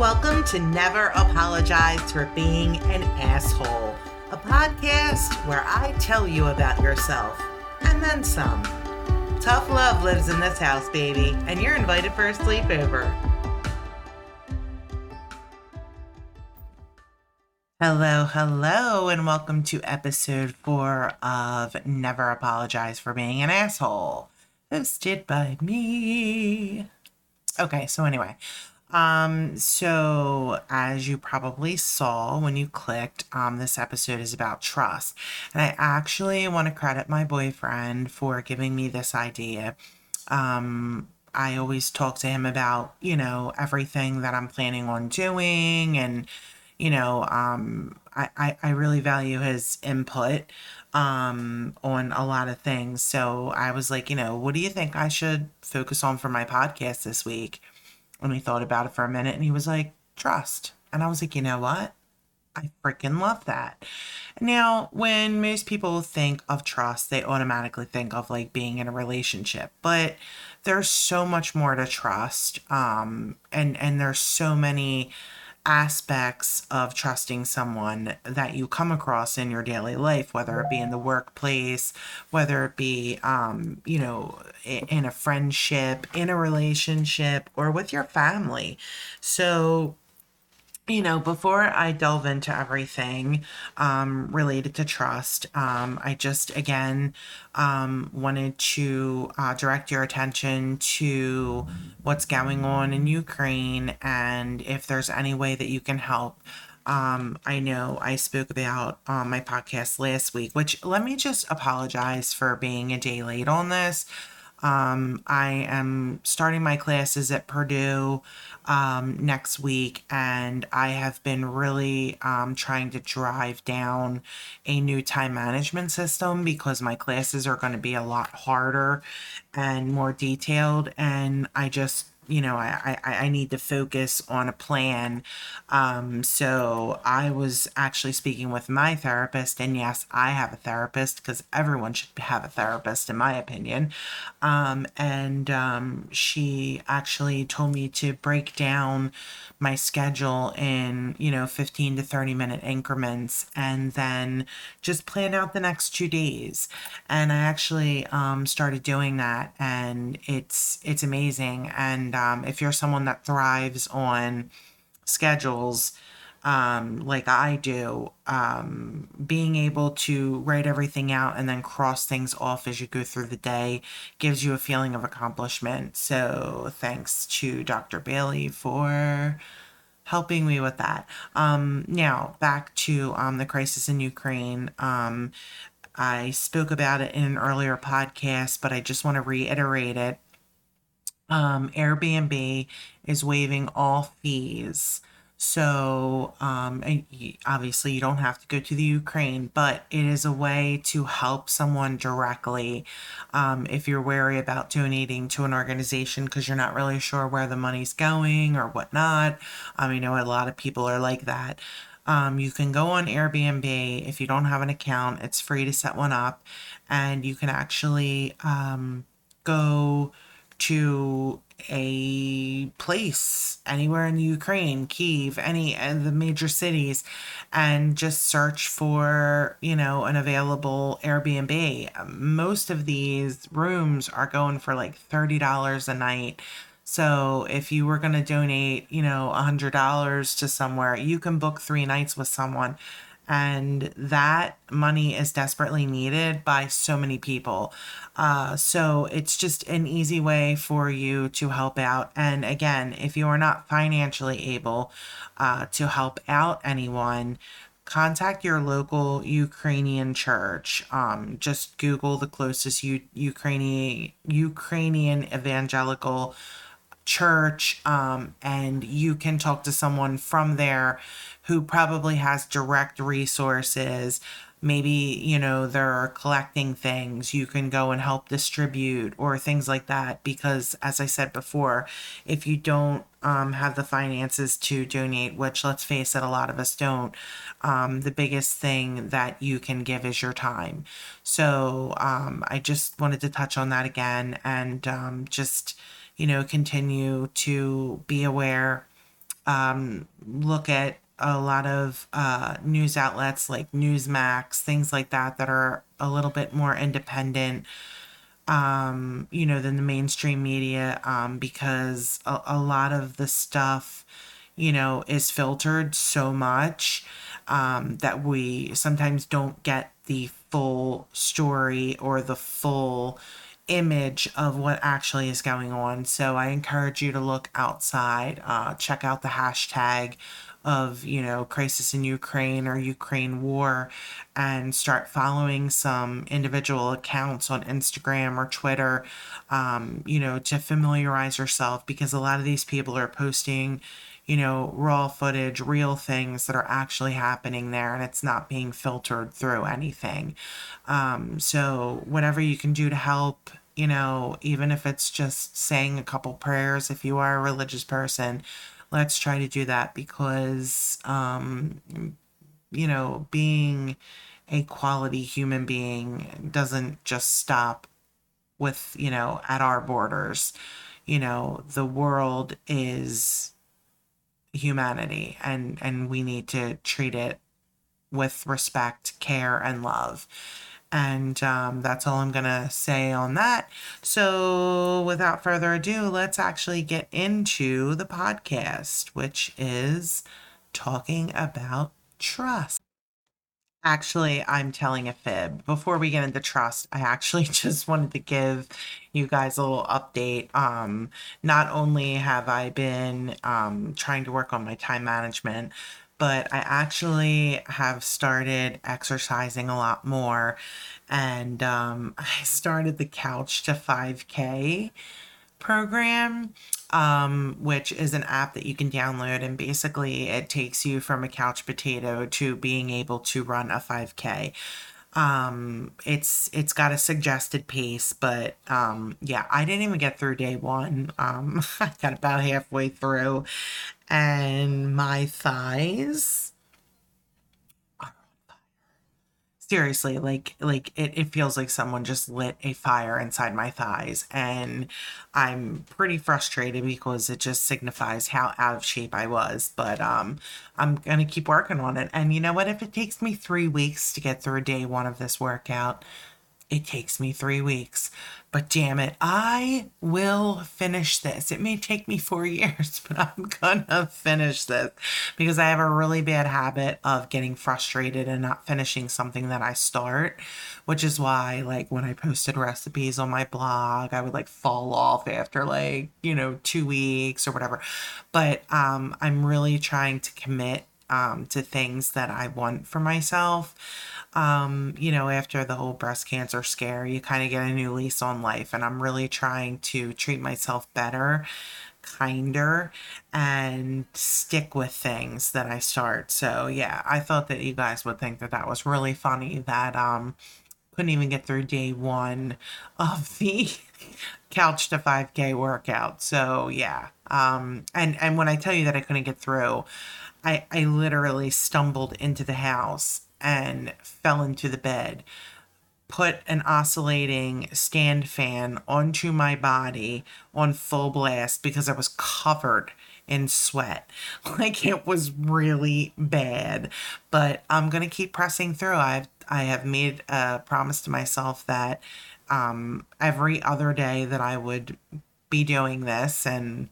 Welcome to Never Apologize for Being an Asshole, a podcast where I tell you about yourself and then some. Tough love lives in this house, baby, and you're invited for a sleepover. Hello, hello, and welcome to episode four of Never Apologize for Being an Asshole, hosted by me. Okay, so anyway, um, so as you probably saw when you clicked, um, this episode is about trust. And I actually want to credit my boyfriend for giving me this idea. Um, I always talk to him about, you know, everything that I'm planning on doing and, you know, um, I, I, I really value his input um on a lot of things. So I was like, you know, what do you think I should focus on for my podcast this week? And we thought about it for a minute and he was like, trust. And I was like, you know what? I freaking love that. Now, when most people think of trust, they automatically think of like being in a relationship, but there's so much more to trust. Um, and, and there's so many aspects of trusting someone that you come across in your daily life, whether it be in the workplace, whether it be, um, you know, in a friendship, in a relationship, or with your family. So, you know, before I delve into everything um, related to trust, um, I just again um, wanted to uh, direct your attention to what's going on in Ukraine and if there's any way that you can help. Um, I know I spoke about on my podcast last week, which let me just apologize for being a day late on this. Um, I am starting my classes at Purdue um, next week, and I have been really um, trying to drive down a new time management system because my classes are going to be a lot harder and more detailed. And I just you know, I, I, I need to focus on a plan. Um, so I was actually speaking with my therapist, and yes, I have a therapist because everyone should have a therapist, in my opinion. Um, and um, she actually told me to break down my schedule in, you know, 15 to 30 minute increments and then just plan out the next two days. And I actually um, started doing that, and it's it's amazing. And um, if you're someone that thrives on schedules, um, like I do, um, being able to write everything out and then cross things off as you go through the day gives you a feeling of accomplishment. So, thanks to Dr. Bailey for helping me with that. Um, now, back to um, the crisis in Ukraine. Um, I spoke about it in an earlier podcast, but I just want to reiterate it um, Airbnb is waiving all fees. So, um, obviously, you don't have to go to the Ukraine, but it is a way to help someone directly um, if you're wary about donating to an organization because you're not really sure where the money's going or whatnot. Um, you know, a lot of people are like that. Um, you can go on Airbnb if you don't have an account, it's free to set one up, and you can actually um, go to a place anywhere in Ukraine, Kiev, any of the major cities, and just search for, you know, an available Airbnb. Most of these rooms are going for like $30 a night. So if you were going to donate, you know, $100 to somewhere, you can book three nights with someone and that money is desperately needed by so many people. Uh, so it's just an easy way for you to help out. And again, if you are not financially able uh, to help out anyone, contact your local Ukrainian church. Um, just Google the closest U- Ukrainian Ukrainian evangelical church, um, and you can talk to someone from there who probably has direct resources. Maybe, you know, they're collecting things you can go and help distribute or things like that. Because, as I said before, if you don't um, have the finances to donate, which let's face it, a lot of us don't, um, the biggest thing that you can give is your time. So, um, I just wanted to touch on that again and um, just, you know, continue to be aware. Um, look at a lot of uh, news outlets like Newsmax, things like that, that are a little bit more independent, um, you know, than the mainstream media, um, because a, a lot of the stuff, you know, is filtered so much um, that we sometimes don't get the full story or the full image of what actually is going on. So I encourage you to look outside, uh, check out the hashtag of you know crisis in Ukraine or Ukraine war and start following some individual accounts on Instagram or Twitter um, you know to familiarize yourself because a lot of these people are posting you know raw footage real things that are actually happening there and it's not being filtered through anything um, so whatever you can do to help you know even if it's just saying a couple prayers if you are a religious person let's try to do that because um, you know being a quality human being doesn't just stop with you know at our borders. You know the world is humanity and and we need to treat it with respect care and love and um, that's all I'm going to say on that. So, without further ado, let's actually get into the podcast, which is talking about trust. Actually, I'm telling a fib. Before we get into trust, I actually just wanted to give you guys a little update. Um, not only have I been um, trying to work on my time management, but I actually have started exercising a lot more. And um, I started the Couch to 5K program, um, which is an app that you can download. And basically, it takes you from a couch potato to being able to run a 5K um it's it's got a suggested pace but um yeah i didn't even get through day one. Um i got about halfway through and my thighs seriously like like it, it feels like someone just lit a fire inside my thighs and i'm pretty frustrated because it just signifies how out of shape i was but um i'm gonna keep working on it. And you know what? If it takes me three weeks to get through day one of this workout it takes me three weeks, but damn it, I will finish this. It may take me four years, but I'm gonna finish this because I have a really bad habit of getting frustrated and not finishing something that I start, which is why, like, when I posted recipes on my blog, I would like fall off after like, you know, two weeks or whatever. But um, I'm really trying to commit um, to things that I want for myself um, you know, after the whole breast cancer scare, you kind of get a new lease on life. And I'm really trying to treat myself better, kinder, and stick with things that I start. So, yeah, I thought that you guys would think that that was really funny that, um, couldn't even get through day one of the couch to 5k workout so yeah um and and when i tell you that i couldn't get through i i literally stumbled into the house and fell into the bed. Put an oscillating stand fan onto my body on full blast because I was covered in sweat. Like it was really bad. But I'm gonna keep pressing through. I've I have made a promise to myself that um, every other day that I would be doing this and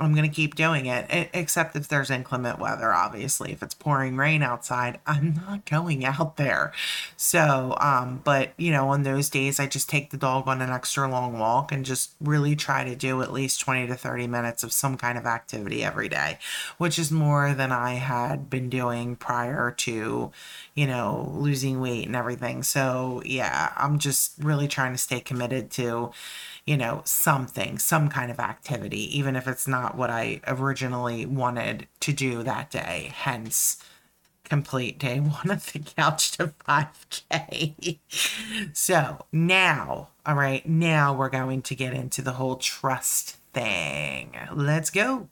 I'm going to keep doing it, except if there's inclement weather, obviously. If it's pouring rain outside, I'm not going out there. So, um, but, you know, on those days, I just take the dog on an extra long walk and just really try to do at least 20 to 30 minutes of some kind of activity every day, which is more than I had been doing prior to, you know, losing weight and everything. So, yeah, I'm just really trying to stay committed to, you know, something, some kind of activity, even if it's not what I originally wanted to do that day. Hence, complete day one of the couch to 5K. so now, all right, now we're going to get into the whole trust thing. Let's go.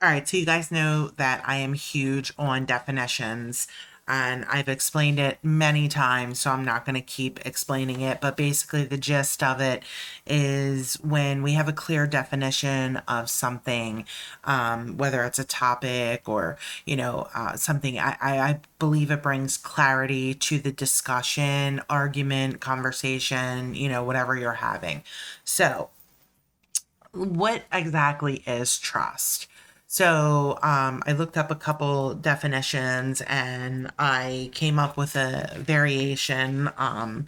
All right, so you guys know that I am huge on definitions. And I've explained it many times, so I'm not going to keep explaining it. But basically, the gist of it is when we have a clear definition of something, um, whether it's a topic or, you know, uh, something, I, I, I believe it brings clarity to the discussion, argument, conversation, you know, whatever you're having. So, what exactly is trust? So um, I looked up a couple definitions and I came up with a variation, um,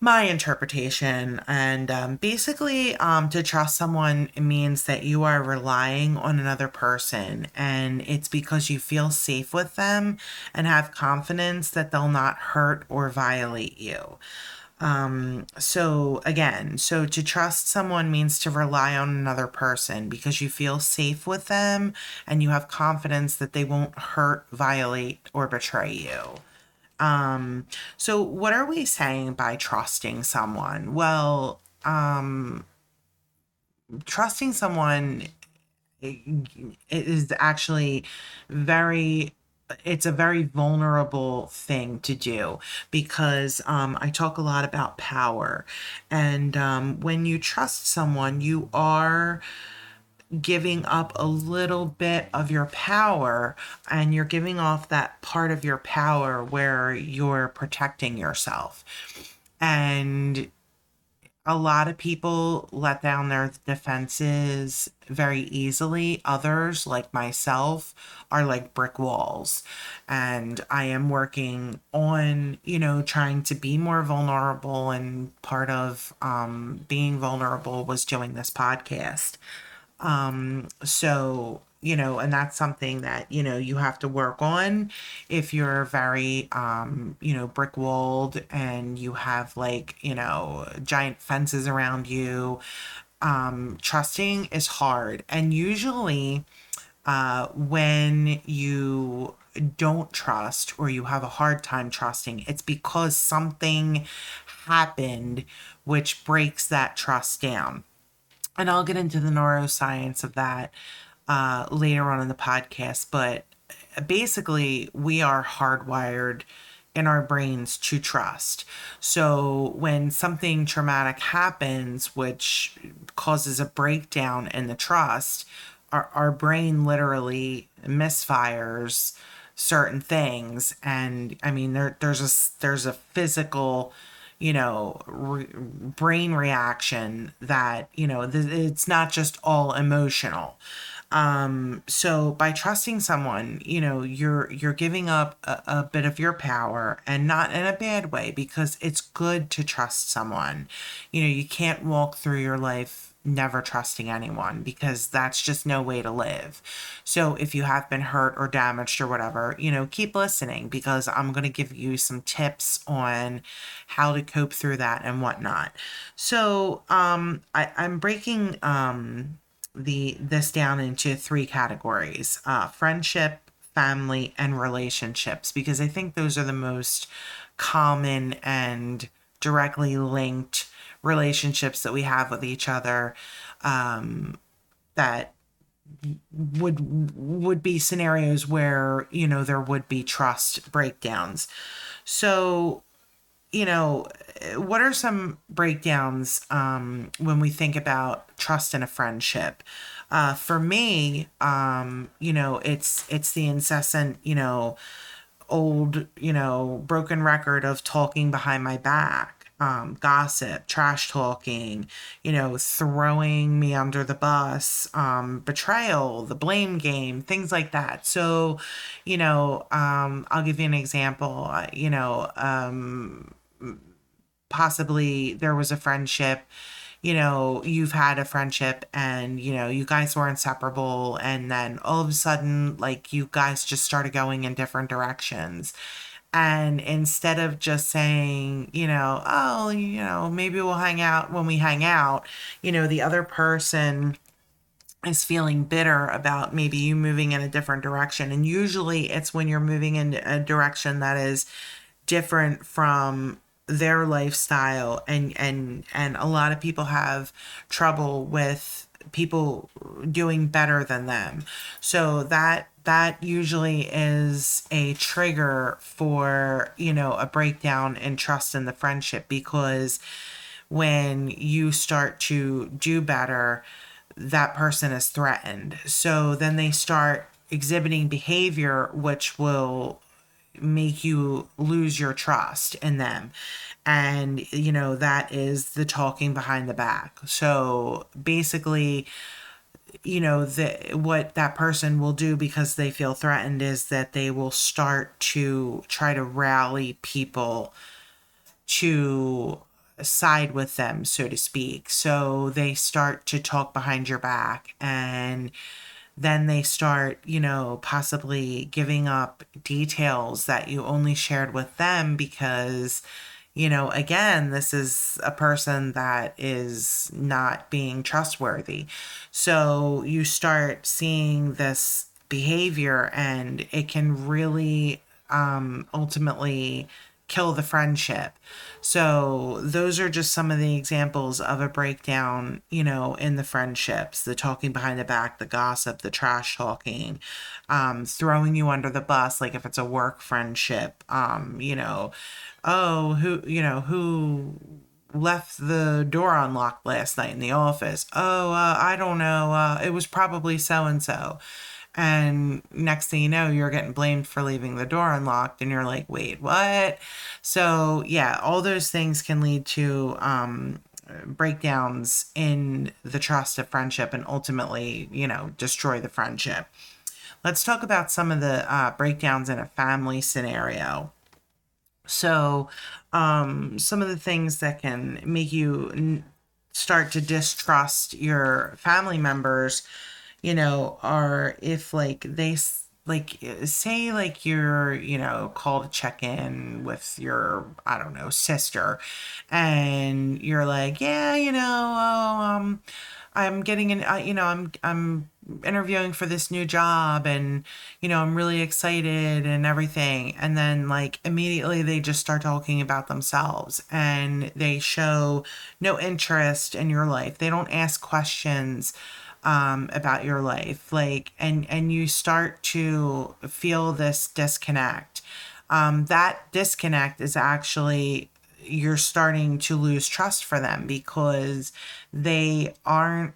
my interpretation. And um, basically, um, to trust someone means that you are relying on another person and it's because you feel safe with them and have confidence that they'll not hurt or violate you. Um, so again, so to trust someone means to rely on another person because you feel safe with them and you have confidence that they won't hurt, violate, or betray you. Um, so what are we saying by trusting someone? Well, um, trusting someone is actually very it's a very vulnerable thing to do because um, I talk a lot about power. And um, when you trust someone, you are giving up a little bit of your power and you're giving off that part of your power where you're protecting yourself. And a lot of people let down their defenses very easily. Others, like myself, are like brick walls. And I am working on, you know, trying to be more vulnerable. And part of um, being vulnerable was doing this podcast. Um, so you know, and that's something that, you know, you have to work on if you're very, um, you know, brick walled and you have like, you know, giant fences around you. Um, trusting is hard. And usually, uh, when you don't trust or you have a hard time trusting, it's because something happened which breaks that trust down. And I'll get into the neuroscience of that uh, later on in the podcast, but basically, we are hardwired in our brains to trust. So when something traumatic happens, which causes a breakdown in the trust, our, our brain literally misfires certain things and i mean there there's a there's a physical you know re- brain reaction that you know th- it's not just all emotional um, so by trusting someone, you know, you're you're giving up a, a bit of your power and not in a bad way because it's good to trust someone. You know, you can't walk through your life never trusting anyone because that's just no way to live. So if you have been hurt or damaged or whatever, you know, keep listening because I'm going to give you some tips on how to cope through that and whatnot. So um, I, I'm breaking um, the this down into three categories: uh, friendship, family, and relationships, because I think those are the most common and directly linked relationships that we have with each other. Um, that would would be scenarios where you know there would be trust breakdowns so you know, what are some breakdowns um, when we think about trust in a friendship? Uh, for me, um, you know, it's it's the incessant, you know, old, you know, broken record of talking behind my back. Um, gossip, trash talking, you know, throwing me under the bus, um, betrayal, the blame game, things like that. So, you know, um, I'll give you an example. You know, um, possibly there was a friendship you know you've had a friendship and you know you guys were inseparable and then all of a sudden like you guys just started going in different directions. And instead of just saying you know oh you know maybe we'll hang out when we hang out you know the other person is feeling bitter about maybe you moving in a different direction. And usually it's when you're moving in a direction that is different from their lifestyle and and and a lot of people have trouble with people doing better than them so that that usually is a trigger for, you know, a breakdown in trust in the friendship because when you start to do better, that person is threatened. So then they start exhibiting behavior which will make you lose your trust in them. And, you know, that is the talking behind the back. So basically, you know that what that person will do because they feel threatened is that they will start to try to rally people to side with them so to speak so they start to talk behind your back and then they start you know possibly giving up details that you only shared with them because you know, again, this is a person that is not being trustworthy. So you start seeing this behavior, and it can really um, ultimately kill the friendship. So those are just some of the examples of a breakdown, you know, in the friendships, the talking behind the back, the gossip, the trash talking, um, throwing you under the bus, like if it's a work friendship, um, you know, oh, who, you know, who left the door unlocked last night in the office? Oh, uh, I don't know. Uh, it was probably so and so. And next thing you know, you're getting blamed for leaving the door unlocked, and you're like, wait, what? So, yeah, all those things can lead to um, breakdowns in the trust of friendship and ultimately, you know, destroy the friendship. Let's talk about some of the uh, breakdowns in a family scenario. So, um, some of the things that can make you n- start to distrust your family members, you know, are if like they like say like you're you know called to check in with your i don't know sister and you're like yeah you know oh, um i'm getting in uh, you know i'm i'm interviewing for this new job and you know i'm really excited and everything and then like immediately they just start talking about themselves and they show no interest in your life. They don't ask questions um, about your life like and and you start to feel this disconnect. Um, that disconnect is actually you're starting to lose trust for them because they aren't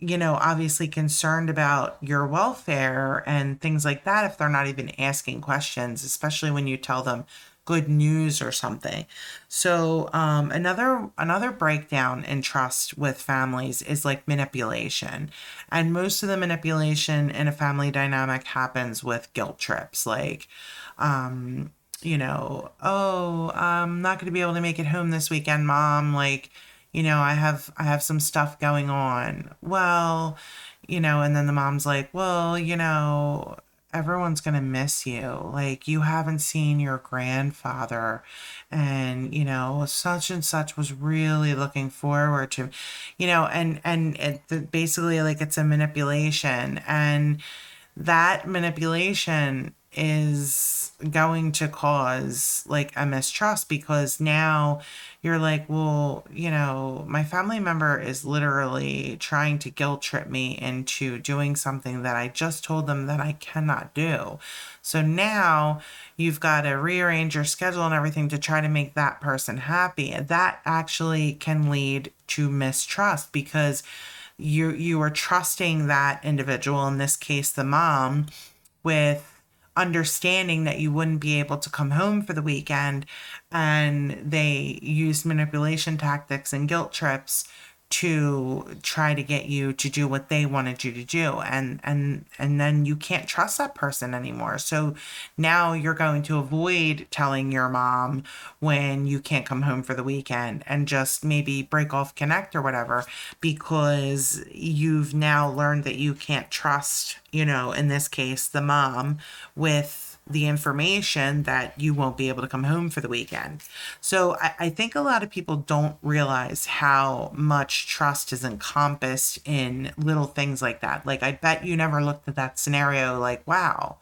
you know, obviously concerned about your welfare and things like that if they're not even asking questions, especially when you tell them good news or something. So, um, another another breakdown in trust with families is like manipulation. And most of the manipulation in a family dynamic happens with guilt trips like um, you know, oh, I'm not going to be able to make it home this weekend, mom, like you know, I have I have some stuff going on. Well, you know, and then the mom's like, "Well, you know, everyone's going to miss you. Like you haven't seen your grandfather and, you know, such and such was really looking forward to, you know, and and it basically like it's a manipulation and that manipulation is going to cause like a mistrust because now you're like, well, you know, my family member is literally trying to guilt trip me into doing something that I just told them that I cannot do. So now you've got to rearrange your schedule and everything to try to make that person happy. That actually can lead to mistrust because you you are trusting that individual, in this case the mom, with understanding that you wouldn't be able to come home for the weekend and they used manipulation tactics and guilt trips to try to get you to do what they wanted you to do. And and and then you can't trust that person anymore. So now you're going to avoid telling your mom when you can't come home for the weekend and just maybe break off connect or whatever because you've now learned that you can't trust you know in this case the mom with the information that you won't be able to come home for the weekend. So I, I, think a lot of people don't realize how much trust is encompassed in little things like that. Like, I bet you never looked at that scenario like, wow,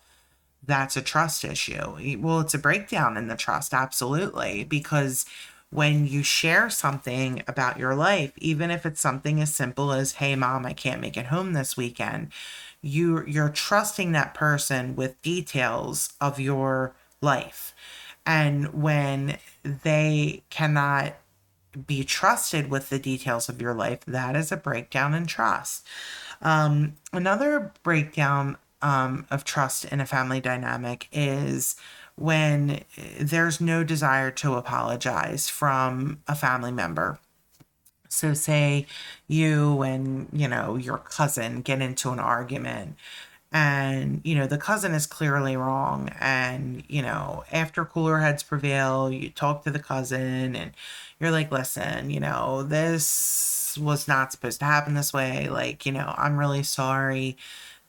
that's a trust issue. Well, it's a breakdown in the trust, absolutely, because when you share something about your life, even if it's something as simple as, hey, mom, I can't make it home this weekend, you, you're trusting that person with details of your life. And when they cannot be trusted with the details of your life, that is a breakdown in trust. Um, another breakdown um, of trust in a family dynamic is when there's no desire to apologize from a family member. So, say you and you know your cousin get into an argument, and you know the cousin is clearly wrong, and you know after cooler heads prevail, you talk to the cousin, and you're like, listen, you know this was not supposed to happen this way. Like, you know, I'm really sorry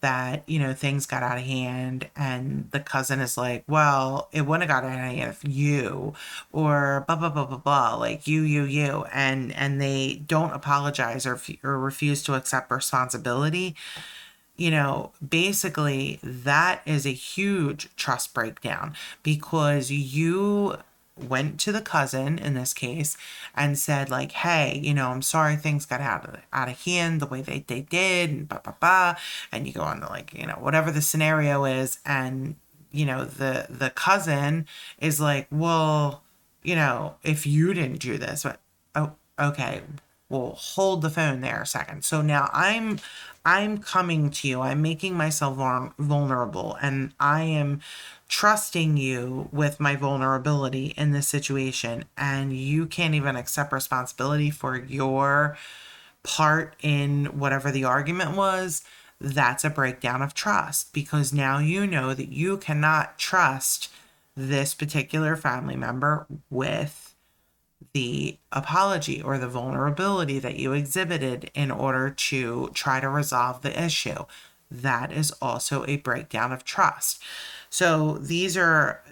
that you know things got out of hand and the cousin is like well it wouldn't have got out of hand if you or blah blah blah blah blah like you you you. And and they don't apologize or, or refuse to accept responsibility. You know basically that is a huge trust breakdown because you went to the cousin in this case and said like hey you know i'm sorry things got out of out of hand the way they, they did and blah blah blah and you go on to like you know whatever the scenario is. And you know the the cousin is like well you know if you didn't do this but oh okay well hold the phone there a second. So now i'm i'm coming to you. I'm making myself vulnerable. And i am trusting you with my vulnerability in this situation and you can't even accept responsibility for your part in whatever the argument was, that's a breakdown of trust because now you know that you cannot trust this particular family member with the apology or the vulnerability that you exhibited in order to try to resolve the issue. That is also a breakdown of trust. So these are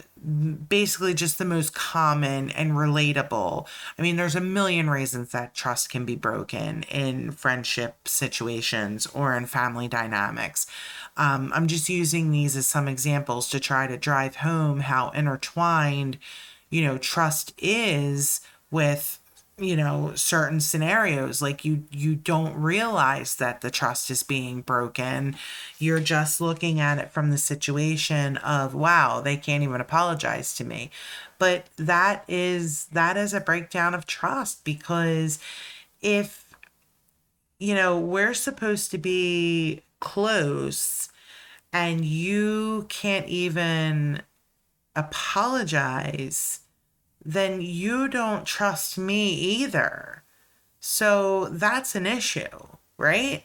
basically just the most common and relatable. I mean, there's a million reasons that trust can be broken in friendship situations or in family dynamics. Um, I'm just using these as some examples to try to drive home how intertwined, you know, trust is with you know certain scenarios like you you don't realize that the trust is being broken. You're just looking at it from the situation of wow they can't even apologize to me. But that is that is a breakdown of trust because if you know we're supposed to be close and you can't even apologize then you don't trust me either. So that's an issue, right?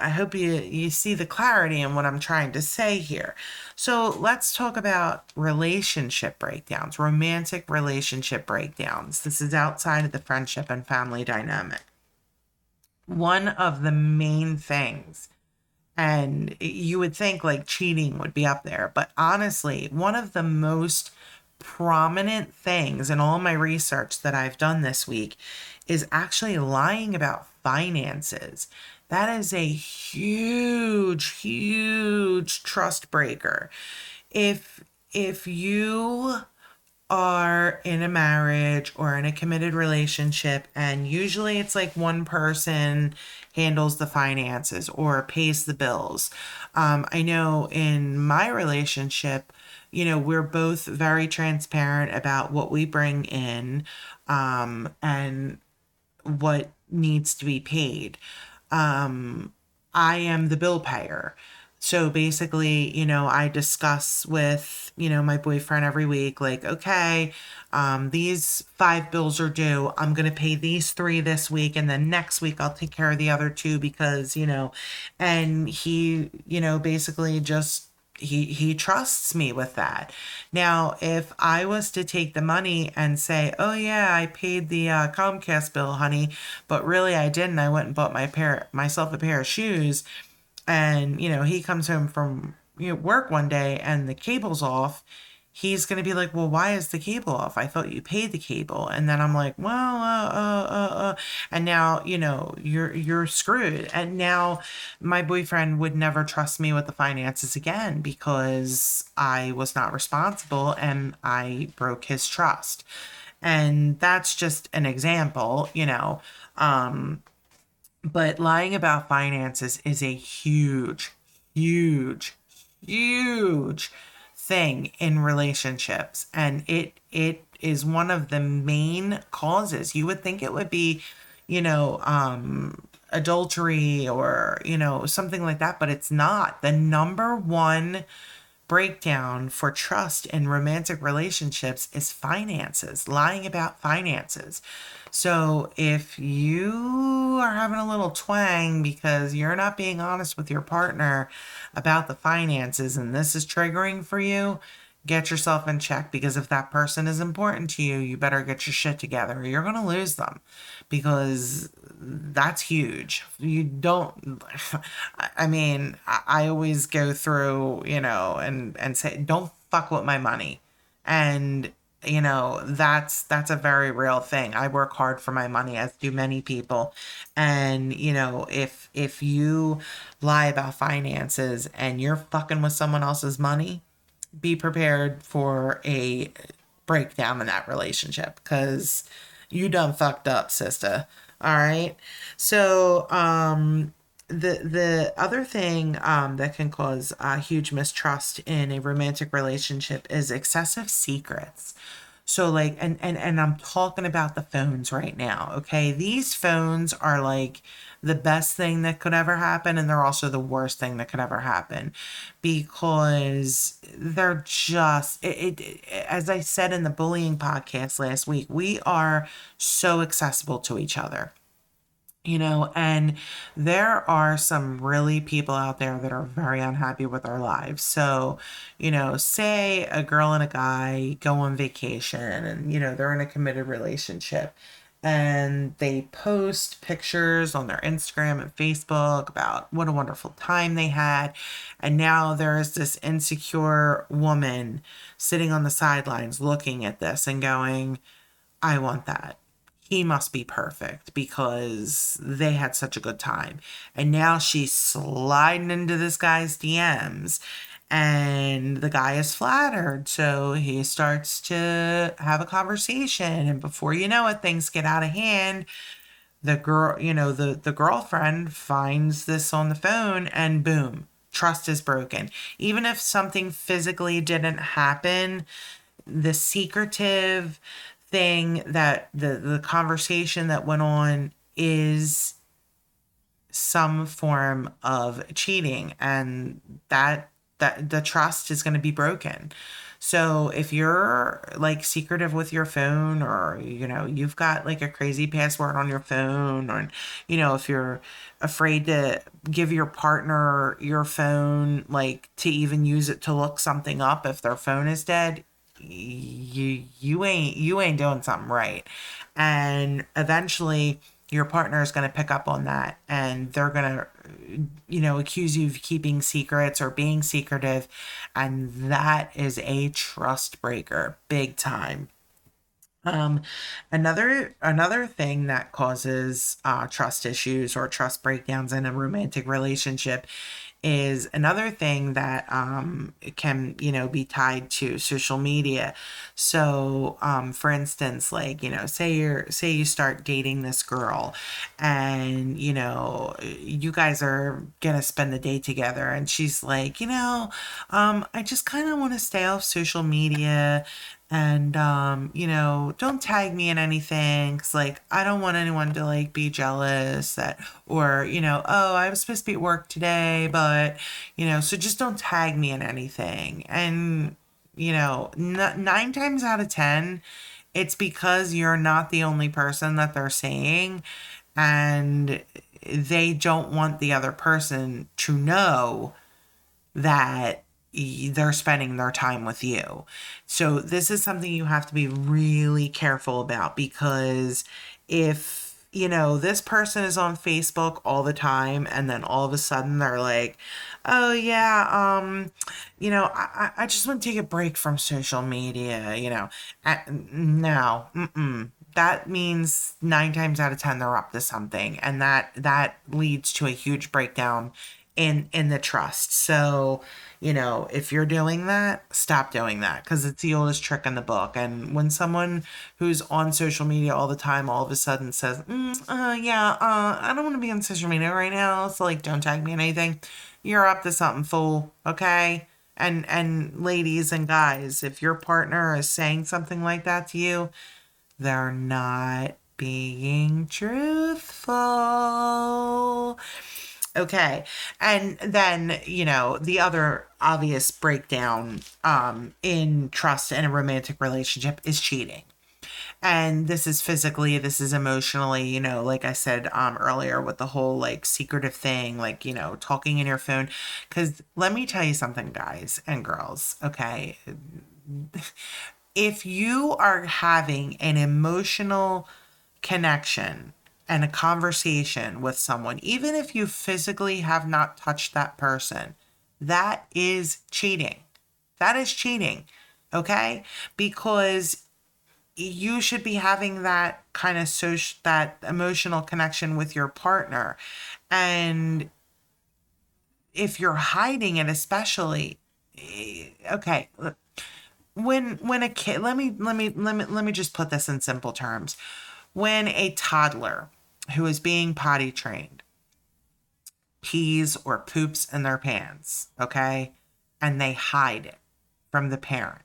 I hope you you see the clarity in what I'm trying to say here. So let's talk about relationship breakdowns, romantic relationship breakdowns. This is outside of the friendship and family dynamic. One of the main things and you would think like cheating would be up there, but honestly, one of the most prominent things in all my research that I've done this week is actually lying about finances. That is a huge, huge trust breaker. If if you are in a marriage or in a committed relationship and usually it's like one person handles the finances or pays the bills. Um, I know in my relationship, you know, we're both very transparent about what we bring in um, and what needs to be paid. Um, I am the bill payer. So basically, you know, I discuss with, you know, my boyfriend every week, like, okay, um, these five bills are due. I'm going to pay these three this week. And then next week, I'll take care of the other two because, you know, and he, you know, basically just he he trusts me with that. Now, if I was to take the money and say, "Oh yeah, I paid the uh, Comcast bill, honey," but really I didn't. I went and bought my pair myself a pair of shoes, and you know he comes home from you know, work one day and the cable's off he's going to be like, well, why is the cable off? I thought you paid the cable. And then I'm like, well, uh, uh, uh, uh. and now, you know, you're, you're screwed. And now my boyfriend would never trust me with the finances again because I was not responsible and I broke his trust. And that's just an example, you know. Um, but lying about finances is a huge, huge, huge thing in relationships. And it it is one of the main causes. You would think it would be, you know, um adultery or, you know, something like that, but it's not. The number one breakdown for trust in romantic relationships is finances, lying about finances. So if you are having a little twang because you're not being honest with your partner about the finances and this is triggering for you, get yourself in check because if that person is important to you, you better get your shit together or you're going to lose them because that's huge. You don't, I mean, I always go through, you know, and, and say, don't fuck with my money. And, you know, that's, that's a very real thing. I work hard for my money as do many people. And, you know, if, if you lie about finances and you're fucking with someone else's money, be prepared for a breakdown in that relationship because you done fucked up, sister. All right. So, um, the the other thing um, that can cause a huge mistrust in a romantic relationship is excessive secrets. So like and and and I'm talking about the phones right now, okay? These phones are like the best thing that could ever happen and they're also the worst thing that could ever happen. Because they're just it, it, as i said in the bullying podcast last week we are so accessible to each other you know and there are some really people out there that are very unhappy with their lives. So you know say a girl and a guy go on vacation and you know they're in a committed relationship and they post pictures on their Instagram and Facebook about what a wonderful time they had. And now there is this insecure woman sitting on the sidelines looking at this and going, I want that. He must be perfect because they had such a good time. And now she's sliding into this guy's DMs and the guy is flattered. So he starts to have a conversation. And before you know it things get out of hand. The girl you know the the girlfriend finds this on the phone and boom trust is broken. Even if something physically didn't happen the secretive thing that the the conversation that went on is some form of cheating. And that that the trust is going to be broken. So if you're like secretive with your phone or you know, you've got like a crazy password on your phone or you know, if you're afraid to give your partner your phone like to even use it to look something up if their phone is dead, you you ain't you ain't doing something right. And eventually your partner is going to pick up on that and they're going to you know accuse you of keeping secrets or being secretive and that is a trust breaker big time. Um another another thing that causes uh, trust issues or trust breakdowns in a romantic relationship is another thing that um, can you know be tied to social media. So um, for instance like you know say you're say you start dating this girl and you know you guys are gonna spend the day together and she's like you know um, i just kind of want to stay off social media and um you know don't tag me in anything because like i don't want anyone to like be jealous that or you know oh i was supposed to be at work today but you know so just don't tag me in anything. And you know n- nine times out of ten it's because you're not the only person that they're saying and they don't want the other person to know that they're spending their time with you. So this is something you have to be really careful about because if you know this person is on Facebook all the time and then all of a sudden they're like, "Oh yeah, um, you know, I I just want to take a break from social media," you know. no, mm-mm. That means 9 times out of 10 they're up to something and that that leads to a huge breakdown in in the trust. So, you know, if you're doing that, stop doing that because it's the oldest trick in the book. And when someone who's on social media all the time all of a sudden says, mm, uh, "Yeah, uh, I don't want to be on social media right now," so like, don't tag me in anything. You're up to something, fool. Okay. And and ladies and guys, if your partner is saying something like that to you, they're not being truthful. Okay. And then, you know, the other obvious breakdown um, in trust in a romantic relationship is cheating. And this is physically, this is emotionally, you know, like I said um, earlier with the whole like secretive thing, like, you know, talking in your phone. Because let me tell you something, guys and girls, okay? If you are having an emotional connection and a conversation with someone, even if you physically have not touched that person, that is cheating. That is cheating. Okay? Because you should be having that kind of social that emotional connection with your partner. And if you're hiding it especially eh, okay, when when a kid let me let me let me let me just put this in simple terms. When a toddler who is being potty trained pees or poops in their pants, okay? And they hide it from the parent.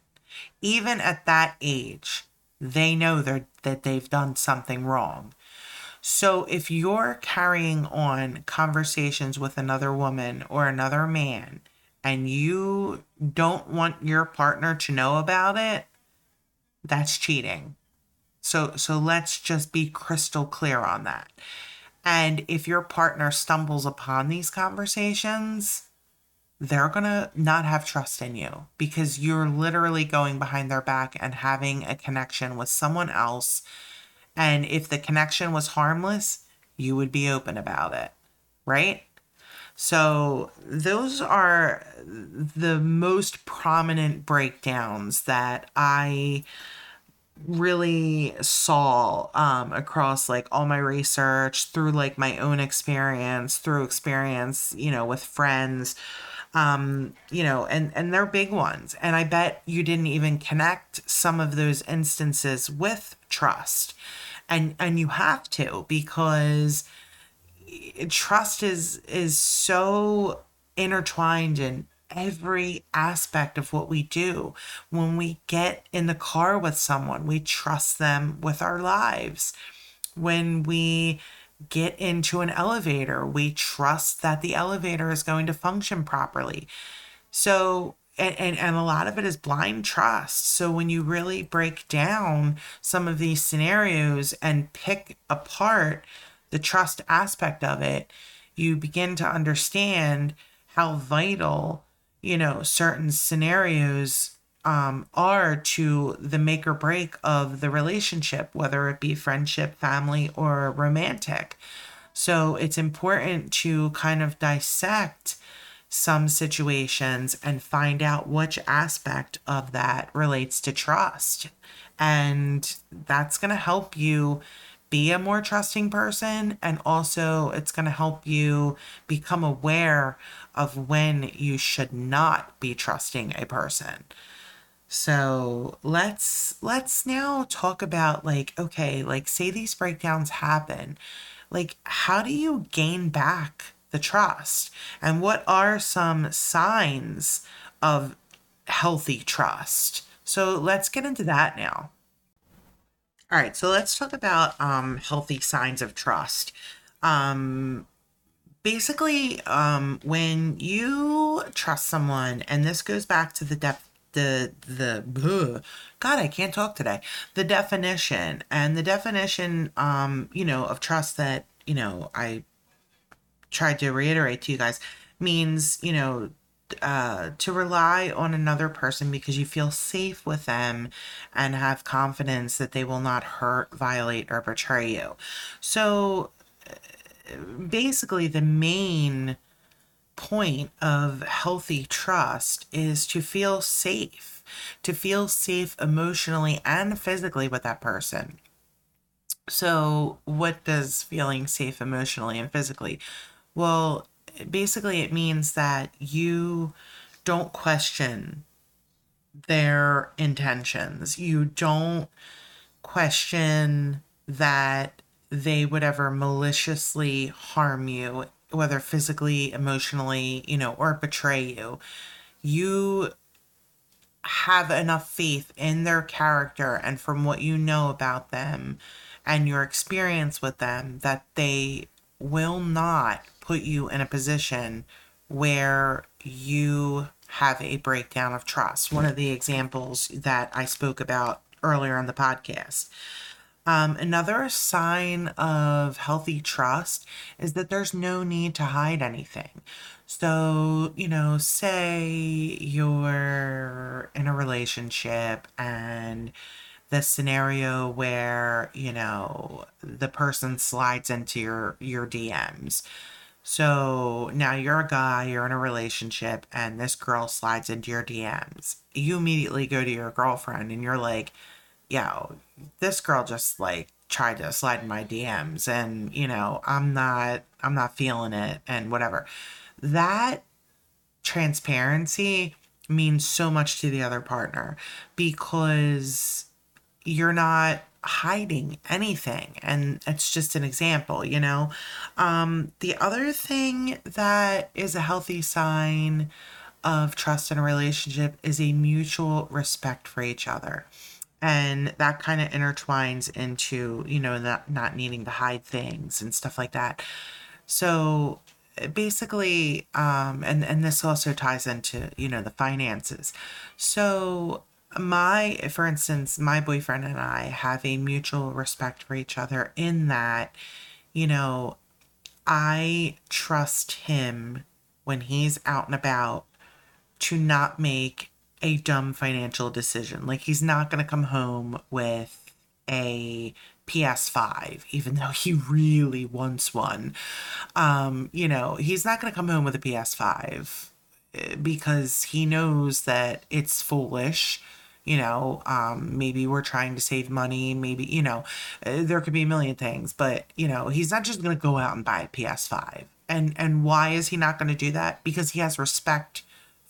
Even at that age, they know that they've done something wrong. So if you're carrying on conversations with another woman or another man and you don't want your partner to know about it, that's cheating. So so let's just be crystal clear on that. And if your partner stumbles upon these conversations, they're going to not have trust in you because you're literally going behind their back and having a connection with someone else. And if the connection was harmless, you would be open about it, right? So, those are the most prominent breakdowns that I really saw um, across like all my research through like my own experience through experience you know with friends um you know and and they're big ones. And i bet you didn't even connect some of those instances with trust. And and you have to because trust is is so intertwined in every aspect of what we do. When we get in the car with someone, we trust them with our lives. When we get into an elevator, we trust that the elevator is going to function properly. So, and, and, and a lot of it is blind trust. So, when you really break down some of these scenarios and pick apart the trust aspect of it, you begin to understand how vital, you know, certain scenarios um, are to the make or break of the relationship, whether it be friendship, family, or romantic. So it's important to kind of dissect some situations and find out which aspect of that relates to trust. And that's going to help you be a more trusting person and also it's going to help you become aware of when you should not be trusting a person. So let's let's now talk about like okay like say these breakdowns happen. Like how do you gain back the trust? And what are some signs of healthy trust? So let's get into that now. All right, so let's talk about um, healthy signs of trust. Um, basically, um, when you trust someone, and this goes back to the depth, the the ugh, God, I can't talk today. The definition and the definition, um, you know, of trust that you know I tried to reiterate to you guys means you know uh, to rely on another person because you feel safe with them and have confidence that they will not hurt, violate, or betray you. So basically, the main point of healthy trust is to feel safe, to feel safe emotionally and physically with that person. So, what does feeling safe emotionally and physically? Well, basically it means that you don't question their intentions. You don't question that they would ever maliciously harm you, whether physically, emotionally, you know, or betray you. You have enough faith in their character and from what you know about them and your experience with them that they will not put you in a position where you have a breakdown of trust. One of the examples that I spoke about earlier on the podcast. Um, another sign of healthy trust is that there's no need to hide anything. So, you know, say you're in a relationship and the scenario where, you know, the person slides into your your DMs. So now you're a guy, you're in a relationship, and this girl slides into your DMs. You immediately go to your girlfriend and you're like, yo, this girl just like tried to slide in my DMs and, you know, I'm not I'm not feeling it and whatever. That transparency means so much to the other partner because you're not hiding anything. And it's just an example you know? Um the other thing that is a healthy sign of trust in a relationship is a mutual respect for each other and that kind of intertwines into you know not not needing to hide things and stuff like that. So basically um and and this also ties into you know the finances. So my for instance my boyfriend and i have a mutual respect for each other in that you know i trust him when he's out and about to not make a dumb financial decision. Like he's not going to come home with a PS5, even though he really wants one. Um, you know, he's not going to come home with a PS5 eh, because he knows that it's foolish. You know, um, maybe we're trying to save money. Maybe, you know, eh, there could be a million things, but, you know, he's not just going to go out and buy a PS5. And, and why is he not going to do that? Because he has respect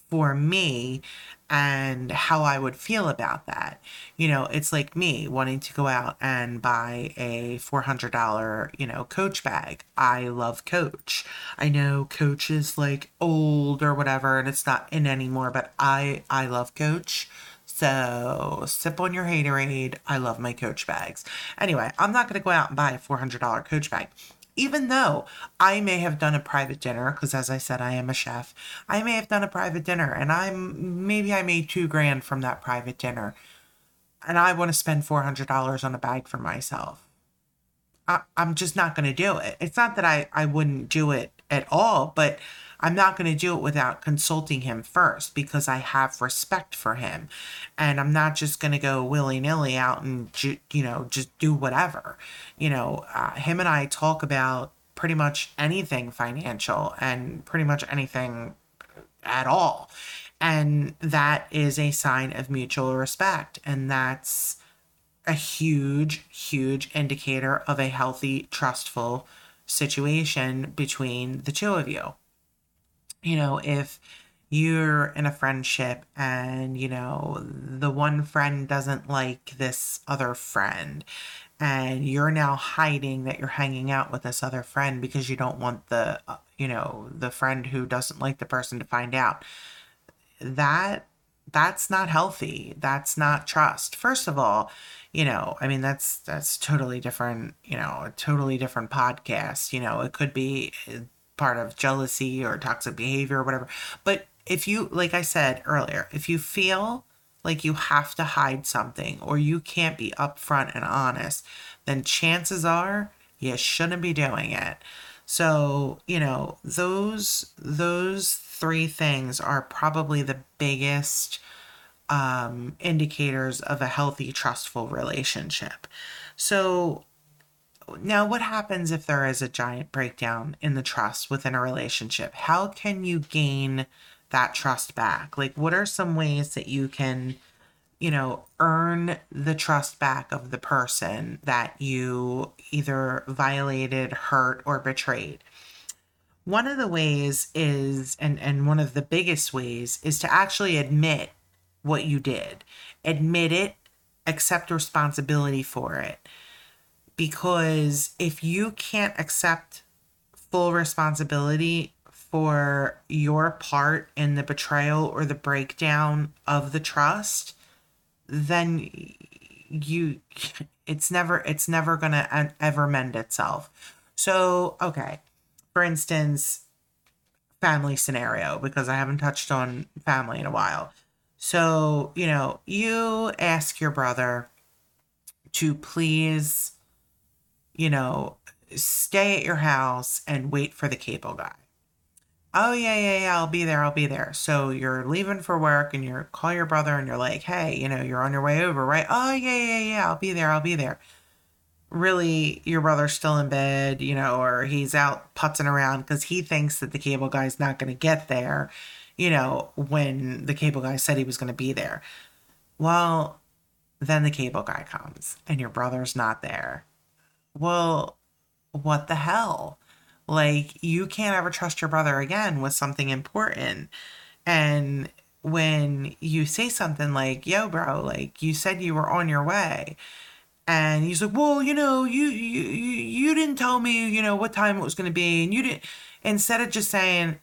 for me and how I would feel about that. You know, it's like me wanting to go out and buy a $400, you know, Coach bag. I love Coach. I know Coach is like old or whatever and it's not in anymore, but I I love Coach. So sip on your haterade. I love my Coach bags. Anyway, I'm not going to go out and buy a $400 Coach bag even though I may have done a private dinner, because as I said, I am a chef, I may have done a private dinner and I'm maybe I made two grand from that private dinner and I want to spend $400 on a bag for myself. I, I'm just not going to do it. It's not that I, I wouldn't do it at all, but I'm not going to do it without consulting him first because I have respect for him. And I'm not just going to go willy nilly out and, ju- you know, just do whatever. You know, uh, him and I talk about pretty much anything financial and pretty much anything at all. And that is a sign of mutual respect. And that's a huge, huge indicator of a healthy, trustful situation between the two of you you know, if you're in a friendship and, you know, the one friend doesn't like this other friend and you're now hiding that you're hanging out with this other friend because you don't want the, you know, the friend who doesn't like the person to find out. That that's not healthy. That's not trust. First of all, you know, I mean that's that's totally different, you know, a totally different podcast. You know, it could be part of jealousy or toxic behavior or whatever. But if you, like I said earlier, if you feel like you have to hide something or you can't be upfront and honest, then chances are you shouldn't be doing it. So, you know, those those three things are probably the biggest um indicators of a healthy trustful relationship. So, now, what happens if there is a giant breakdown in the trust within a relationship? How can you gain that trust back? Like, what are some ways that you can, you know, earn the trust back of the person that you either violated, hurt, or betrayed? one of the ways is and and one of the biggest ways is to actually admit what you did admit it accept responsibility for it because if you can't accept full responsibility for your part in the betrayal or the breakdown of the trust then you it's never it's never going to ever mend itself so okay for instance, family scenario because I haven't touched on family in a while. So, you know, you ask your brother to please, you know, stay at your house and wait for the cable guy. Oh yeah, yeah, yeah, I'll be there, I'll be there. So you're leaving for work and you call your brother and you're like, hey, you know, you're on your way over, right? Oh yeah, yeah, yeah, I'll be there, I'll be there really your brother's still in bed, you know, or he's out putzing around because he thinks that the cable guy's not going to get there, you know, when the cable guy said he was going to be there. Well, then the cable guy comes and your brother's not there. Well, what the hell? Like, you can't ever trust your brother again with something important. And when you say something like, yo, bro, like, you said you were on your way and he's like, "Well, you know, you you you didn't tell me, you know, what time it was going to be, and you didn't." Instead of just saying,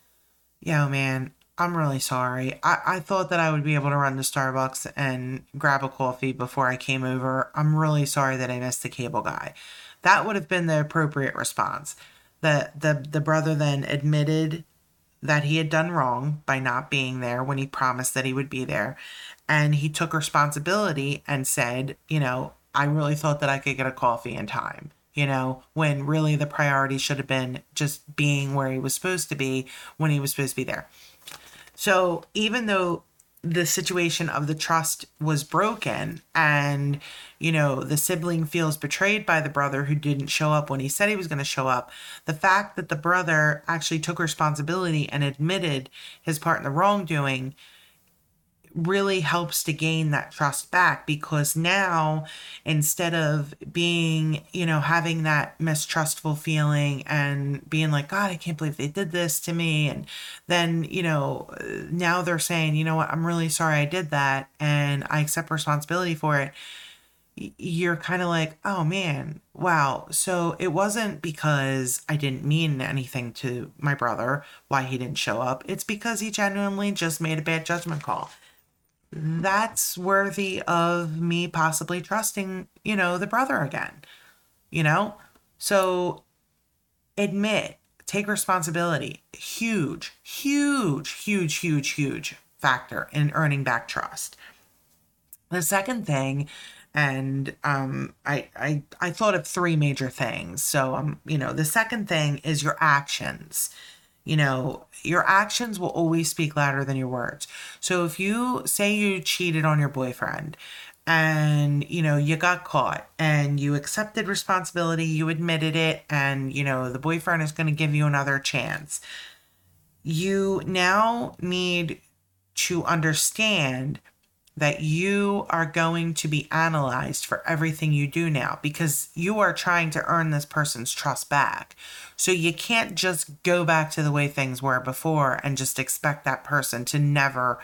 "Yo, man, I'm really sorry. I I thought that I would be able to run to Starbucks and grab a coffee before I came over. I'm really sorry that I missed the cable guy." That would have been the appropriate response. The the the brother then admitted that he had done wrong by not being there when he promised that he would be there. And he took responsibility and said, you know, I really thought that I could get a coffee in time, you know, when really the priority should have been just being where he was supposed to be when he was supposed to be there. So even though the situation of the trust was broken and you know the sibling feels betrayed by the brother who didn't show up when he said he was going to show up. The fact that the brother actually took responsibility and admitted his part in the wrongdoing really helps to gain that trust back because now instead of being you know having that mistrustful feeling and being like god i can't believe they did this to me and then you know now they're saying you know what i'm really sorry i did that and i accept responsibility for it you're kind of like, oh man, wow. So it wasn't because I didn't mean anything to my brother why he didn't show up. It's because he genuinely just made a bad judgment call that's worthy of me possibly trusting, you know, the brother again. You know? So admit, take responsibility. Huge, huge, huge, huge, huge factor in earning back trust. The second thing, and um, I, I I thought of three major things. So um, you know, the second thing is your actions you know, your actions will always speak louder than your words. So if you say you cheated on your boyfriend and you know you got caught and you accepted responsibility you admitted it and you know the boyfriend is going to give you another chance you now need to understand that you are going to be analyzed for everything you do now because you are trying to earn this person's trust back. So you can't just go back to the way things were before and just expect that person to never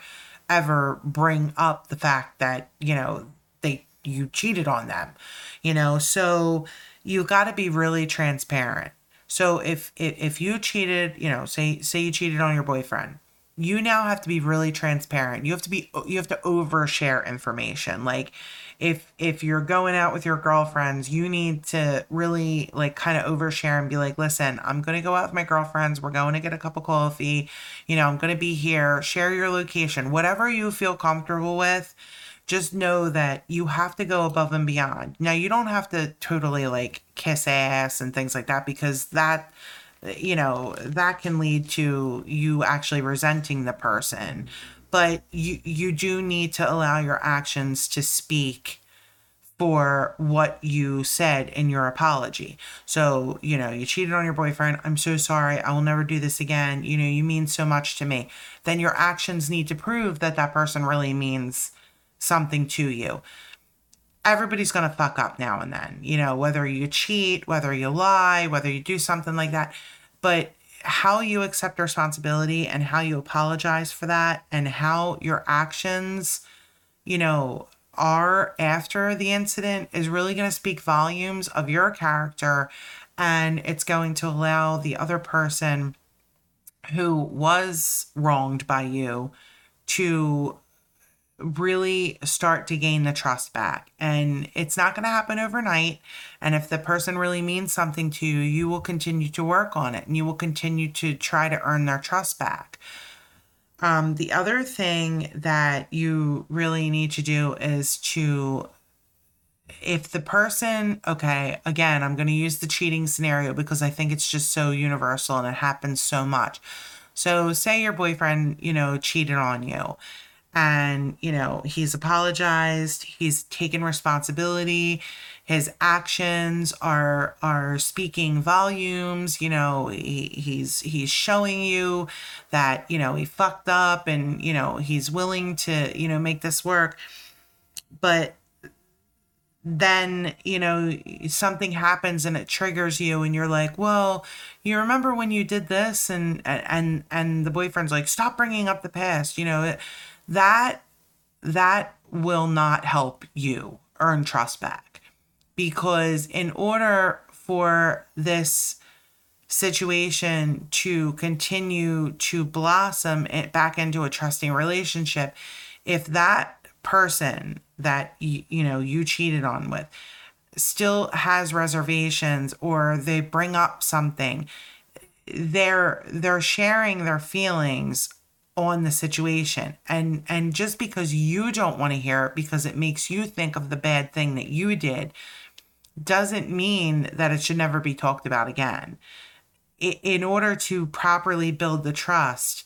ever bring up the fact that, you know, they you cheated on them. You know, so you got to be really transparent. So if, if you cheated, you know, say say you cheated on your boyfriend, you now have to be really transparent. You have to be you have to overshare information. Like if if you're going out with your girlfriends, you need to really like kind of overshare and be like, "Listen, I'm going to go out with my girlfriends. We're going to get a cup of coffee. You know, I'm going to be here. Share your location. Whatever you feel comfortable with." Just know that you have to go above and beyond. Now, you don't have to totally like kiss ass and things like that because that you know that can lead to you actually resenting the person but you you do need to allow your actions to speak for what you said in your apology. So, you know, you cheated on your boyfriend. I'm so sorry. I will never do this again. You know, you mean so much to me. Then your actions need to prove that that person really means something to you. Everybody's going to fuck up now and then, you know, whether you cheat, whether you lie, whether you do something like that. But how you accept responsibility and how you apologize for that and how your actions, you know, are after the incident is really going to speak volumes of your character and it's going to allow the other person who was wronged by you to really start to gain the trust back. And it's not going to happen overnight. And if the person really means something to you, you will continue to work on it and you will continue to try to earn their trust back. Um, the other thing that you really need to do is to, if the person, okay, again, I'm going to use the cheating scenario because I think it's just so universal and it happens so much. So, say your boyfriend, you know, cheated on you and you know he's apologized he's taken responsibility his actions are are speaking volumes you know he, he's he's showing you that you know he fucked up and you know he's willing to you know make this work. But then you know something happens and it triggers you and you're like well you remember when you did this? And and and the boyfriend's like stop bringing up the past. You know that that will not help you earn trust back. Because in order for this situation to continue to blossom it back into a trusting relationship if that person that you, you know you cheated on with still has reservations or they bring up something they're they're sharing their feelings on the situation. And and just because you don't want to hear it because it makes you think of the bad thing that you did doesn't mean that it should never be talked about again. In order to properly build the trust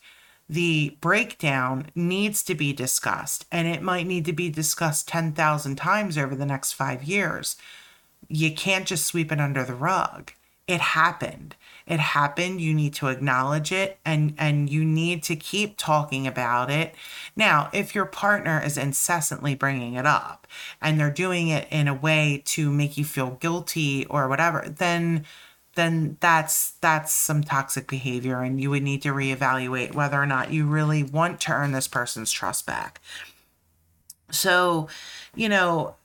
the breakdown needs to be discussed. And it might need to be discussed 10,000 times over the next 5 years. You can't just sweep it under the rug. It happened it happened you need to acknowledge it and and you need to keep talking about it. Now if your partner is incessantly bringing it up and they're doing it in a way to make you feel guilty or whatever then then that's that's some toxic behavior and you would need to reevaluate whether or not you really want to earn this person's trust back. So you know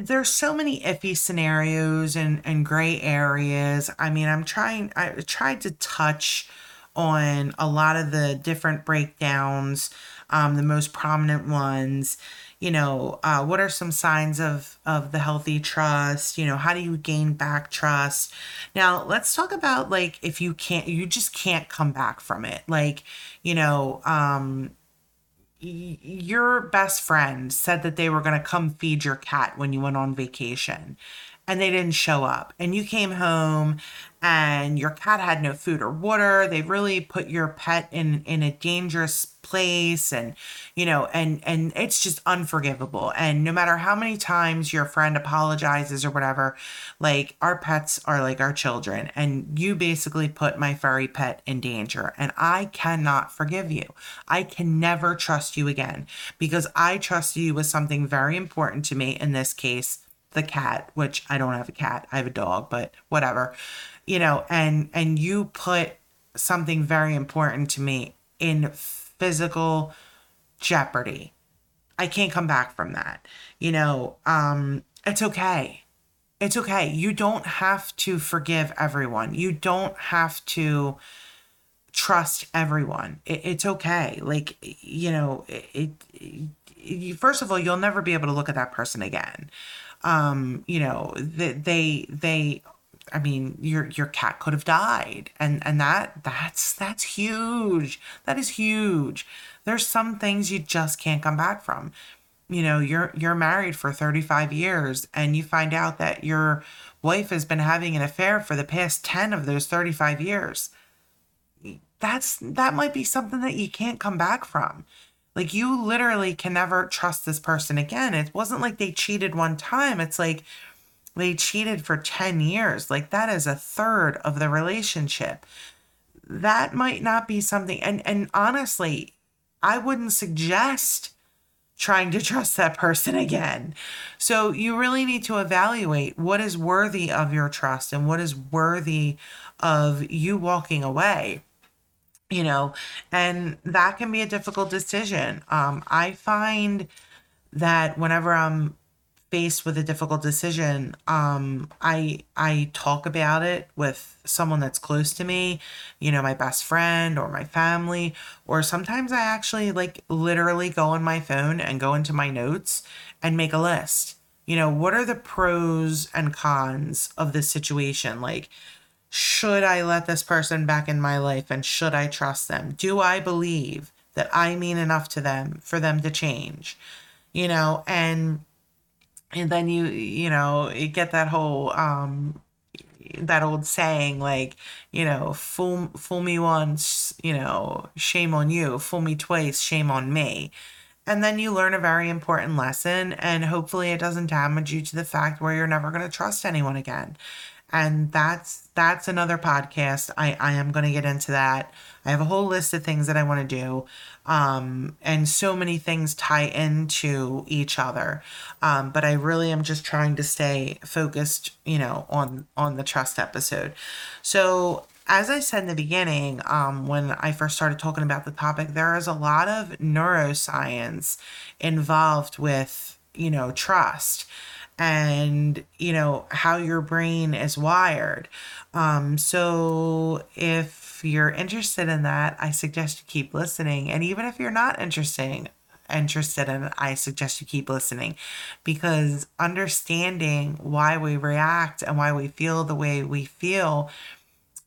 there's so many iffy scenarios and, and gray areas. I mean, I'm trying, I tried to touch on a lot of the different breakdowns, um, the most prominent ones. You know, uh, what are some signs of of the healthy trust? You know, how do you gain back trust? Now, let's talk about like if you can't, you just can't come back from it. Like, you know, um, your best friend said that they were going to come feed your cat when you went on vacation and they didn't show up. And you came home and your cat had no food or water. They really put your pet in in a dangerous place and you know and and it's just unforgivable. And no matter how many times your friend apologizes or whatever like our pets are like our children and you basically put my furry pet in danger and I cannot forgive you. I can never trust you again because I trust you with something very important to me in this case the cat, which I don't have a cat, I have a dog, but whatever. You know, and and you put something very important to me in physical jeopardy. I can't come back from that. You know, um it's okay. It's okay. You don't have to forgive everyone. You don't have to trust everyone. It, it's okay. Like, you know, it, it, first of all, you'll never be able to look at that person again um, you know, they they I mean, your your cat could have died, and and that that's that's huge. That is huge. There's some things you just can't come back from. You know, you're you're married for 35 years, and you find out that your wife has been having an affair for the past 10 of those 35 years. That's that might be something that you can't come back from. Like you literally can never trust this person again. It wasn't like they cheated one time. It's like they cheated for 10 years. Like that is a third of the relationship. That might not be something and and honestly, I wouldn't suggest trying to trust that person again. So you really need to evaluate what is worthy of your trust and what is worthy of you walking away. You know, and that can be a difficult decision. Um, I find that whenever I'm faced with a difficult decision, um, I I talk about it with someone that's close to me, you know, my best friend or my family, or sometimes I actually like literally go on my phone and go into my notes and make a list. You know, what are the pros and cons of this situation? Like, should I let this person back in my life and should I trust them? Do I believe that I mean enough to them for them to change? You know, and and then you you know you get that whole um that old saying like you know fool fool me once you know shame on you fool me twice shame on me and then you learn a very important lesson and hopefully it doesn't damage you to the fact where you're never going to trust anyone again and that's that's another podcast. I i am going to get into that. I have a whole list of things that i want to do um and so many things tie into each other. Um but i really am just trying to stay focused you know on on the trust episode. So as I said in the beginning, um, when I first started talking about the topic, there is a lot of neuroscience involved with, you know, trust and you know how your brain is wired. Um, so if you're interested in that i suggest you keep listening. And even if you're not interesting interested in i suggest you keep listening. Because understanding why we react and why we feel the way we feel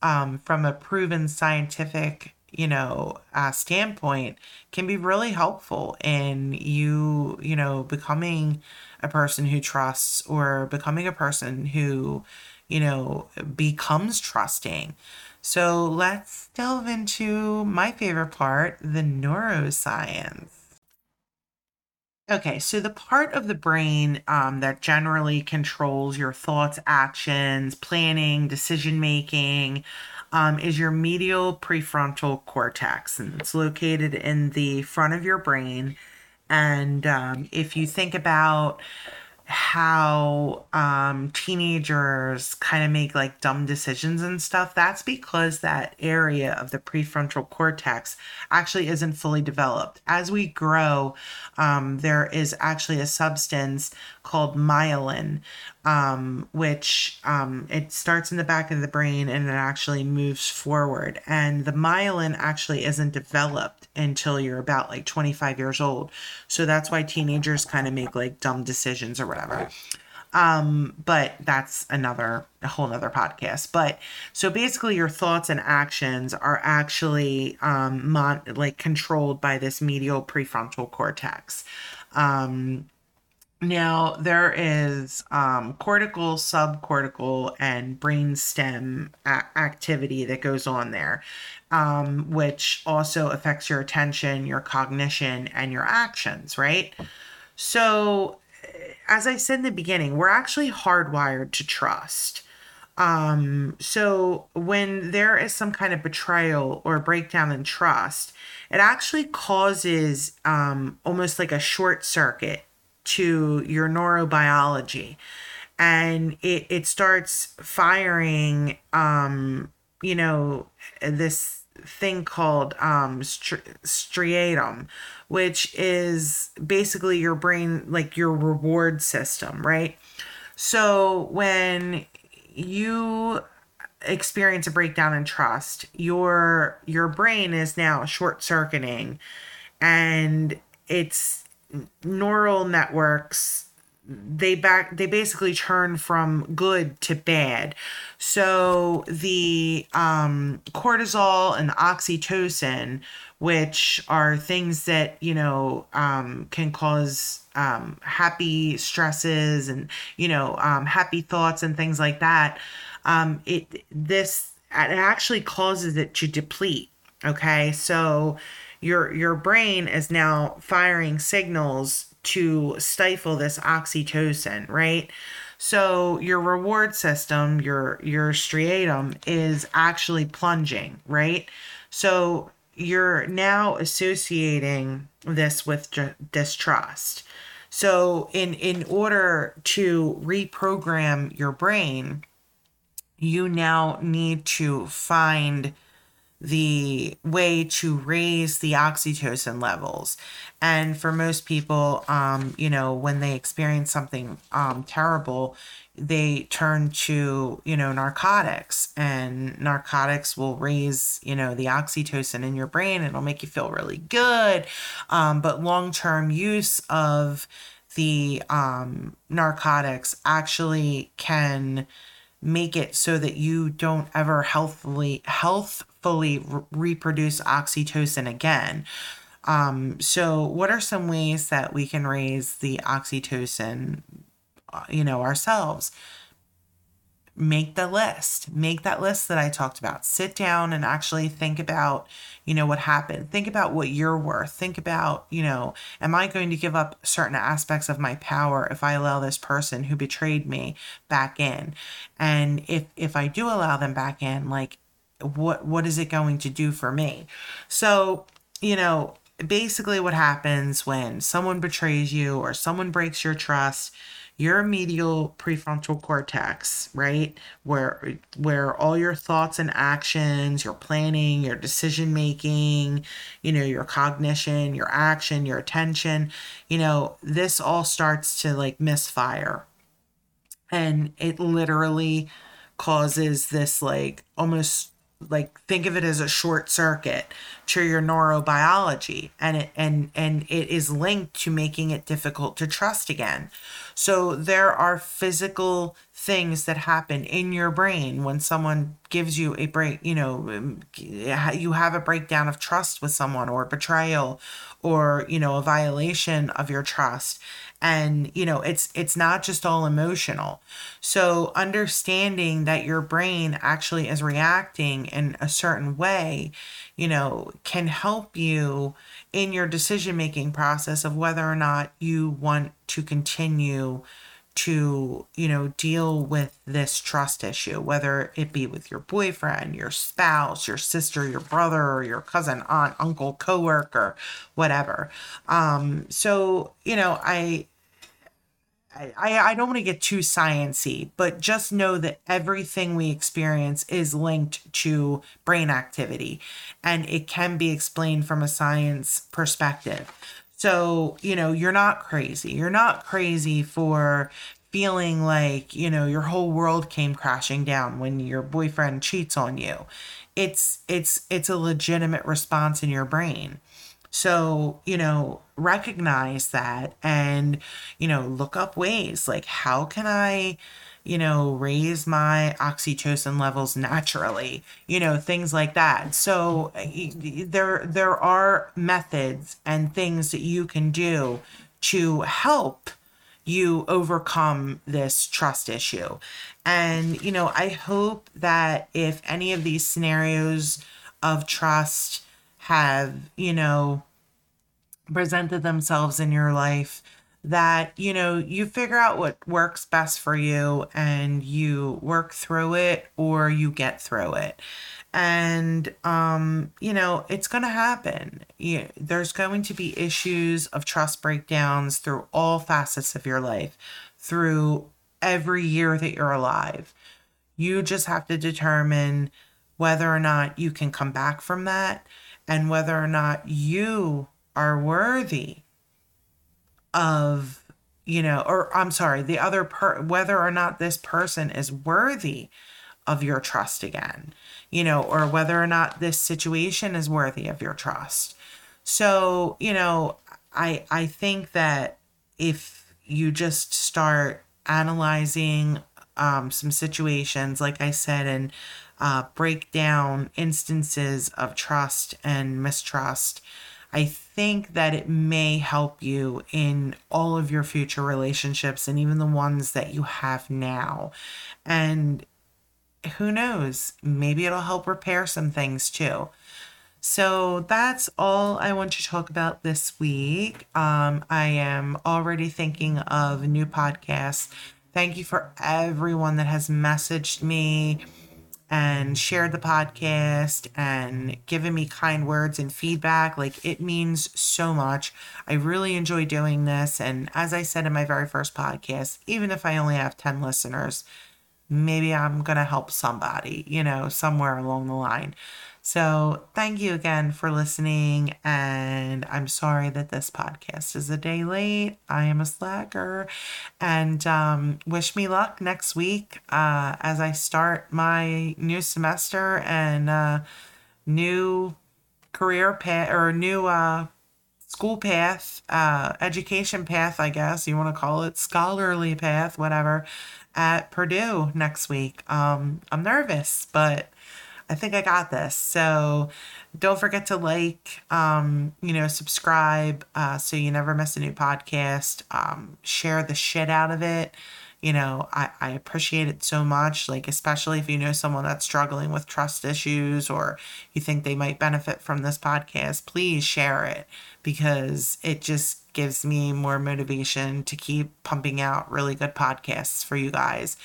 um, from a proven scientific you know uh, standpoint can be really helpful in you you know becoming a person who trusts or becoming a person who, you know, becomes trusting. So let's delve into my favorite part the neuroscience. Okay, so the part of the brain um, that generally controls your thoughts, actions, planning, decision making um, is your medial prefrontal cortex. And it's located in the front of your brain and um, if you think about how um, teenagers kind of make like dumb decisions and stuff, that's because that area of the prefrontal cortex actually isn't fully developed. As we grow, um, there is actually a substance called myelin, um, which um, it starts in the back of the brain and it actually moves forward. And the myelin actually isn't developed until you're about like 25 years old. So that's why teenagers kind of make like dumb decisions or whatever. Um, but that's another a whole nother podcast. But so basically your thoughts and actions are actually um mon- like controlled by this medial prefrontal cortex. Um now, there is um, cortical, subcortical, and brainstem a- activity that goes on there, um, which also affects your attention, your cognition, and your actions, right? So, as I said in the beginning, we're actually hardwired to trust. Um, so, when there is some kind of betrayal or breakdown in trust, it actually causes um, almost like a short circuit to your neurobiology. And it, it starts firing um you know this thing called um stri- striatum which is basically your brain like your reward system right? So when you experience a breakdown in trust your your brain is now short circuiting and it's neural networks they back they basically turn from good to bad. So the um, cortisol and the oxytocin which are things that you know um, can cause um, happy stresses and you know um, happy thoughts and things like that um, it this it actually causes it to deplete okay? So your your brain is now firing signals to stifle this oxytocin, right? So your reward system, your your striatum is actually plunging, right? So you're now associating this with distrust. So in in order to reprogram your brain, you now need to find the way to raise the oxytocin levels. And for most people, um, you know, when they experience something um, terrible, they turn to you know narcotics. And narcotics will raise you know the oxytocin in your brain. It'll make you feel really good. Um, but long-term use of the um, narcotics actually can make it so that you don't ever healthfully healthfully re- reproduce oxytocin again um, so what are some ways that we can raise the oxytocin you know, ourselves. Make the list. Make that list that I talked about. Sit down and actually think about, you know, what happened. Think about what you're worth. Think about, you know, am I going to give up certain aspects of my power if I allow this person who betrayed me back in? And if if I do allow them back in, like what what is it going to do for me? So, you know, basically what happens when someone betrays you or someone breaks your trust your medial prefrontal cortex, right? Where where all your thoughts and actions, your planning, your decision making, you know, your cognition, your action, your attention, you know, this all starts to like misfire. And it literally causes this like almost like think of it as a short circuit to your neurobiology and it and and it is linked to making it difficult to trust again. So there are physical things that happen in your brain when someone gives you a break you know um, you have a breakdown of trust with someone or betrayal or you know a violation of your trust and you know it's it's not just all emotional. So understanding that your brain actually is reacting in a certain way you know can help you in your decision making process of whether or not you want to continue to you know deal with this trust issue whether it be with your boyfriend your spouse your sister your brother or your cousin aunt uncle coworker whatever. Um so you know i I, I don't want to get too sciency, but just know that everything we experience is linked to brain activity and it can be explained from a science perspective. So, you know, you're not crazy. You're not crazy for feeling like, you know, your whole world came crashing down when your boyfriend cheats on you. It's it's it's a legitimate response in your brain. So, you know, recognize that and, you know, look up ways like how can I, you know, raise my oxytocin levels naturally, you know, things like that. So there there are methods and things that you can do to help you overcome this trust issue. And, you know, I hope that if any of these scenarios of trust have, you know, presented themselves in your life that you know you figure out what works best for you and you work through it or you get through it. And um you know it's going to happen. You, there's going to be issues of trust breakdowns through all facets of your life through every year that you're alive. You just have to determine whether or not you can come back from that and whether or not you are worthy of you know or i'm sorry the other per whether or not this person is worthy of your trust again you know or whether or not this situation is worthy of your trust. So you know i i think that if you just start analyzing um, some situations like i said and uh, break down instances of trust and mistrust I think that it may help you in all of your future relationships and even the ones that you have now. And who knows, maybe it'll help repair some things too. So that's all I want to talk about this week. Um, I am already thinking of new podcasts. Thank you for everyone that has messaged me and shared the podcast and given me kind words and feedback. Like it means so much. I really enjoy doing this. And as I said in my very first podcast, even if I only have 10 listeners, maybe I'm going to help somebody, you know, somewhere along the line. So, thank you again for listening. And I'm sorry that this podcast is a day late. I am a slacker. And um, wish me luck next week uh, as I start my new semester and uh, new career path or new uh, school path, uh, education path, I guess you want to call it, scholarly path, whatever, at Purdue next week. Um, I'm nervous, but I think I got this. So don't forget to like, um, you know, subscribe uh, so you never miss a new podcast. Um, share the shit out of it. You know, I, I appreciate it so much. Like, especially if you know someone that's struggling with trust issues or you think they might benefit from this podcast, please share it because it just gives me more motivation to keep pumping out really good podcasts for you guys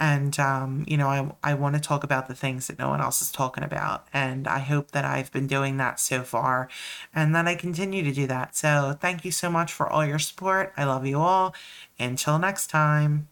and um, you know I, I want to talk about the things that no one else is talking about. And i hope that i've been doing that so far and that i continue to do that. So thank you so much for all your support. I love you all. Until next time